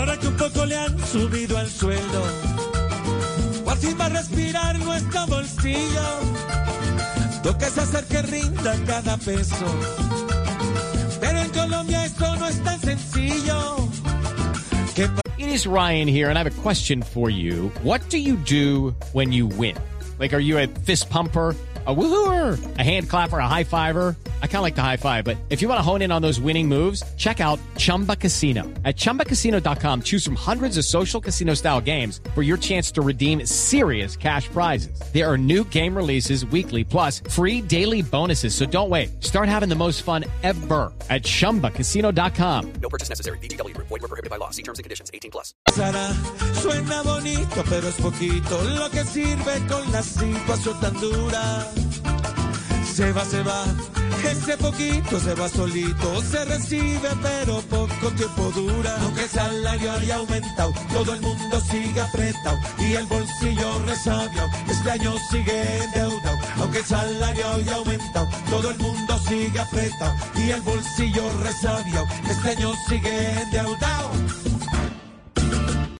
Ahora que un poco le han subido al sueldo, por fin va a respirar nuestro bolsillo. Toca hacer que rinda cada peso. Pero en Colombia esto no es tan sencillo. ¿Qué It is Ryan here, and I have a question for you. What do you do when you win? Like, are you a fist pumper? A woohooer, a hand clapper, a high fiver. I kind of like the high five, but if you want to hone in on those winning moves, check out Chumba Casino. At chumbacasino.com, choose from hundreds of social casino style games for your chance to redeem serious cash prizes. There are new game releases weekly, plus free daily bonuses. So don't wait. Start having the most fun ever at chumbacasino.com. No purchase necessary. VGW. Void were prohibited by law. See terms and conditions. 18 plus. pasará? Suena bonito, pero es poquito lo que sirve con la situación tan dura. Se va, se va, ese poquito se va solito, se recibe, pero poco tiempo dura. Aunque el salario haya aumentado, todo el mundo sigue apretado y el bolsillo resabiado. Este año sigue endeudado. Aunque el salario haya aumentado, todo el mundo sigue apretado y el bolsillo resabiado. Este año sigue endeudado.